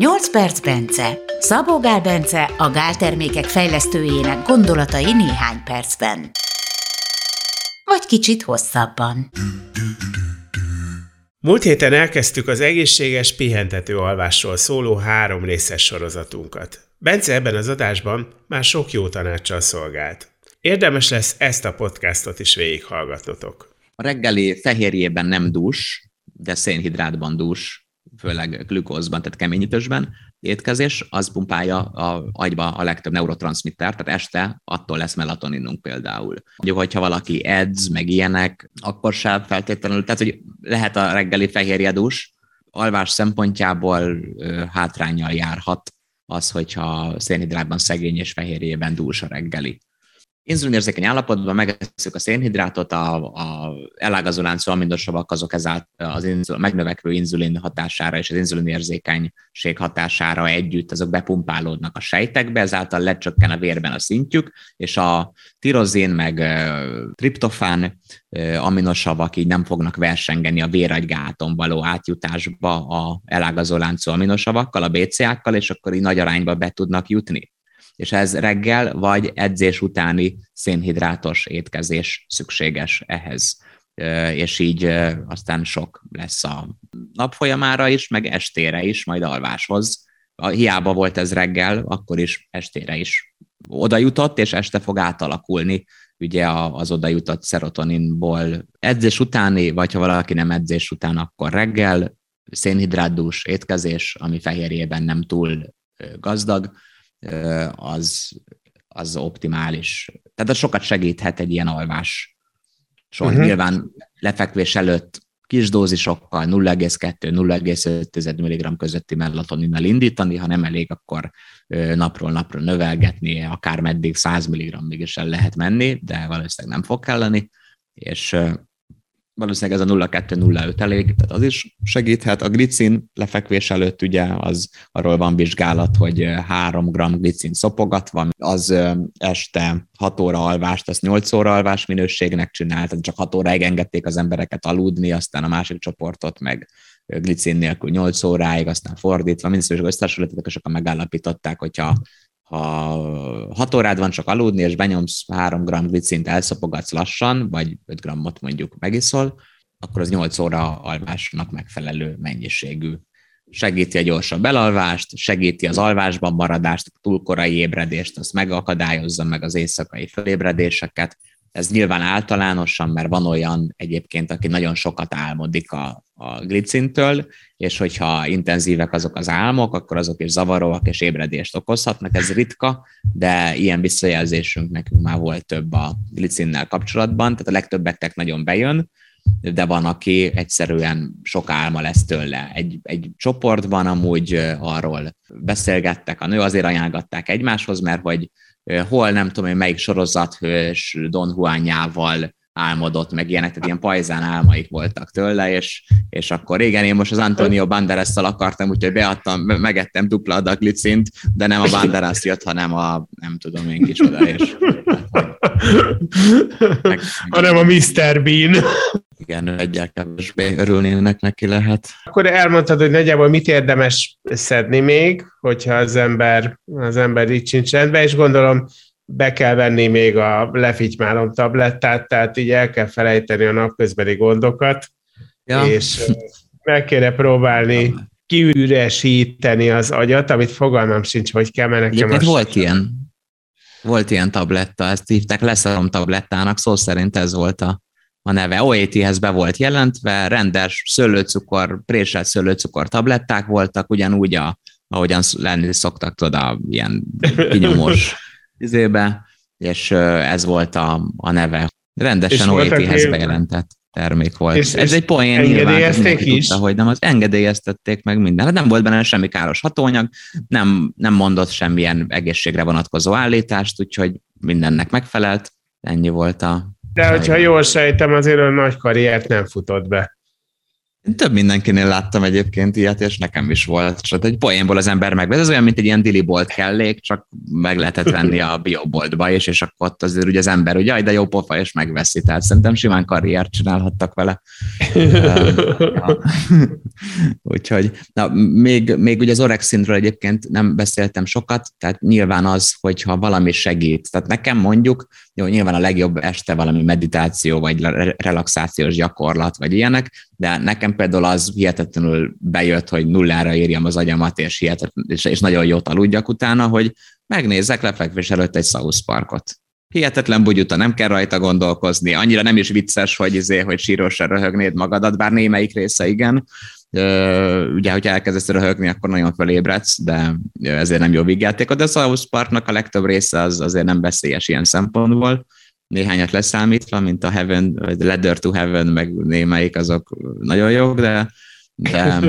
8 perc Bence. Szabó Gál Bence a gáltermékek fejlesztőjének gondolatai néhány percben. Vagy kicsit hosszabban. Múlt héten elkezdtük az egészséges pihentető alvásról szóló három részes sorozatunkat. Bence ebben az adásban már sok jó tanácssal szolgált. Érdemes lesz ezt a podcastot is végighallgatnotok. A reggeli fehérjében nem dús, de szénhidrátban dús, főleg glükózban, tehát keményítősben étkezés, az pumpálja a agyba a legtöbb neurotranszmitter, tehát este attól lesz melatoninunk például. Ugye, hogyha valaki edz, meg ilyenek, akkor sem feltétlenül, tehát hogy lehet a reggeli fehérjedús, alvás szempontjából hátrányjal járhat az, hogyha szénhidrátban szegény és fehérjében dús a reggeli inzulinérzékeny állapotban megesszük a szénhidrátot, a, a elágazó láncú amindosavak azok ezáltal az inzul, megnövekvő inzulin hatására és az inzulinérzékenység hatására együtt azok bepumpálódnak a sejtekbe, ezáltal lecsökken a vérben a szintjük, és a tirozin meg triptofán aminosavak így nem fognak versengeni a véragygáton való átjutásba a elágazó láncú aminosavakkal, a BCA-kkal, és akkor így nagy arányba be tudnak jutni és ez reggel vagy edzés utáni szénhidrátos étkezés szükséges ehhez. És így aztán sok lesz a nap folyamára is, meg estére is, majd alváshoz. Hiába volt ez reggel, akkor is estére is oda jutott, és este fog átalakulni ugye az oda jutott szerotoninból edzés utáni, vagy ha valaki nem edzés után, akkor reggel, szénhidrátdús étkezés, ami fehérjében nem túl gazdag, az, az optimális. Tehát az sokat segíthet egy ilyen alvás sor. Uh-huh. Nyilván lefekvés előtt kis dózisokkal 0,2-0,5 mg közötti melatoninnal indítani, ha nem elég, akkor napról napra növelgetni, akár meddig 100 mg-ig is el lehet menni, de valószínűleg nem fog kelleni, és valószínűleg ez a 0,2-0,5 elég, tehát az is segíthet. A glicin lefekvés előtt ugye az arról van vizsgálat, hogy 3 g glicin szopogatva, az este 6 óra alvást, azt 8 óra alvás minőségnek csinált, tehát csak 6 óráig engedték az embereket aludni, aztán a másik csoportot meg glicin nélkül 8 óráig, aztán fordítva, mindszerűen összehasonlítottak, és akkor megállapították, hogyha ha 6 órád van csak aludni, és benyomsz 3 g glicint, elszapogatsz lassan, vagy 5 grammot mondjuk megiszol, akkor az 8 óra alvásnak megfelelő mennyiségű. Segíti a gyorsabb elalvást, segíti az alvásban maradást, túl korai ébredést, azt megakadályozza meg az éjszakai fölébredéseket, ez nyilván általánosan, mert van olyan egyébként, aki nagyon sokat álmodik a, a glicintől, és hogyha intenzívek azok az álmok, akkor azok is zavaróak és ébredést okozhatnak, ez ritka, de ilyen visszajelzésünk nekünk már volt több a glicinnel kapcsolatban, tehát a legtöbbeknek nagyon bejön, de van, aki egyszerűen sok álma lesz tőle. Egy, egy csoportban amúgy arról beszélgettek, a nő azért ajánlgatták egymáshoz, mert hogy hol nem tudom én melyik sorozathős Don Juanjával álmodott, meg ilyenek, tehát ilyen pajzán álmaik voltak tőle, és, és akkor régen én most az Antonio banderas akartam, úgyhogy beadtam, megettem dupla adag glicint, de nem a Banderas jött, hanem a nem tudom én kicsoda, és meg, hanem a Mr. Bean. Igen, egyel kevésbé örülnének neki lehet. Akkor elmondtad, hogy nagyjából mit érdemes szedni még, hogyha az ember, az ember így sincs rendben, és gondolom be kell venni még a lefitymálom tablettát, tehát így el kell felejteni a napközbeli gondokat, ja. és meg kéne próbálni kiüresíteni az agyat, amit fogalmam sincs, hogy kell, mert nekem most... volt ilyen. Volt ilyen tabletta, ezt hívták leszarom tablettának, szó szerint ez volt a, a neve. OET-hez be volt jelentve, rendes szőlőcukor, préselt szőlőcukor tabletták voltak, ugyanúgy, a, ahogyan lenni szoktak, tudod, ilyen kinyomós izébe, és ez volt a, a neve. Rendesen OET-hez bejelentett termék volt. És, ez és egy poén engedélyezték is? Tudta, hogy nem, az engedélyeztették meg minden. Hát nem volt benne semmi káros hatóanyag, nem, nem mondott semmilyen egészségre vonatkozó állítást, úgyhogy mindennek megfelelt. Ennyi volt a... De hogyha jól sejtem, azért a nagy karriert nem futott be. Több mindenkinél láttam egyébként ilyet, és nekem is volt. Csak egy poénból az ember meg. Ez olyan, mint egy ilyen dili bolt kellék, csak meg lehetett venni a bioboltba is, és akkor ott azért ugye az ember, ugye, de jó pofa, és megveszi. Tehát szerintem simán karriert csinálhattak vele. Úgyhogy, na, még, még ugye az orexinről egyébként nem beszéltem sokat, tehát nyilván az, hogyha valami segít. Tehát nekem mondjuk, jó, nyilván a legjobb este valami meditáció, vagy relaxációs gyakorlat, vagy ilyenek, de nekem például az hihetetlenül bejött, hogy nullára írjam az agyamat, és, hihetetlen, és, és nagyon jót aludjak utána, hogy megnézzek lefekvés előtt egy South Parkot. Hihetetlen bugyuta, nem kell rajta gondolkozni, annyira nem is vicces, hogy, izé, hogy sírosan röhögnéd magadat, bár némelyik része igen, ugye, hogyha elkezdesz röhögni, akkor nagyon felébredsz, de ezért nem jó vígjáték. De a South Parknak a legtöbb része az azért nem veszélyes ilyen szempontból néhányat leszámítva, mint a Heaven, vagy Leather to Heaven, meg némelyik, azok nagyon jók, de, de,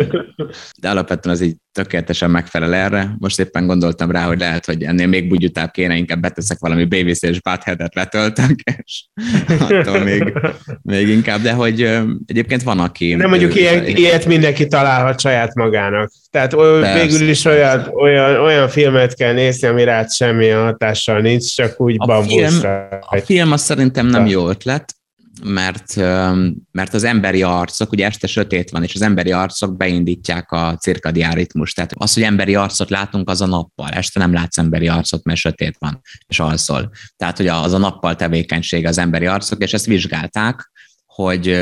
de alapvetően az így tökéletesen megfelel erre. Most éppen gondoltam rá, hogy lehet, hogy ennél még bugyutább kéne, inkább beteszek valami Baby's és Butthead-et letöltök, és attól még, még inkább, de hogy egyébként van, aki... Nem mondjuk ilyen, ilyet mindenki találhat saját magának. Tehát Persze. végül is olyan, olyan, olyan filmet kell nézni, ami rád semmi hatással nincs, csak úgy a Film, a film az szerintem nem jó ötlet, mert, mert az emberi arcok, ugye este sötét van, és az emberi arcok beindítják a cirkadián ritmus. Tehát az, hogy emberi arcot látunk, az a nappal. Este nem látsz emberi arcot, mert sötét van, és alszol. Tehát, hogy az a nappal tevékenység az emberi arcok, és ezt vizsgálták, hogy,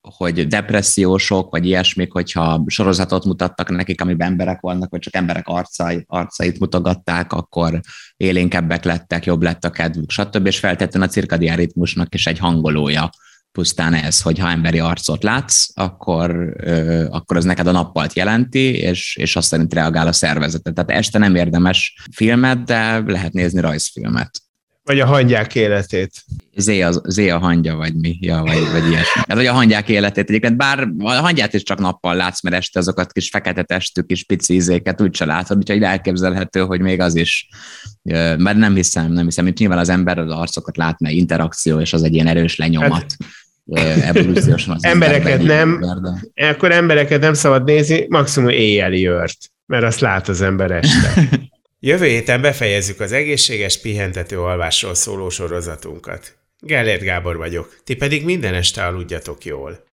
hogy depressziósok, vagy ilyesmik, hogyha sorozatot mutattak nekik, amiben emberek vannak, vagy csak emberek arcai, arcait mutogatták, akkor élénkebbek lettek, jobb lett a kedvük, stb. És feltétlenül a cirkadián ritmusnak is egy hangolója pusztán ez, hogy ha emberi arcot látsz, akkor, akkor az neked a nappalt jelenti, és, és azt szerint reagál a szervezetet. Tehát este nem érdemes filmet, de lehet nézni rajzfilmet. Vagy a hangyák életét. Zé a, zé a hangya, vagy mi, ja, vagy, vagy ilyesmi. Hát, vagy a hangyák életét egyébként, bár a hangyát is csak nappal látsz, mert este azokat kis fekete testű kis pici izéket úgyse látod, úgyhogy elképzelhető, hogy még az is, mert nem hiszem, nem hiszem, hogy nyilván az ember az arcokat lát, mert interakció, és az egy ilyen erős lenyomat. Hát, evolúciósan az embereket nem, ember, de... akkor embereket nem szabad nézni, maximum éjjeli ört, mert azt lát az ember este. Jövő héten befejezzük az egészséges pihentető alvásról szóló sorozatunkat. Gellért Gábor vagyok, ti pedig minden este aludjatok jól.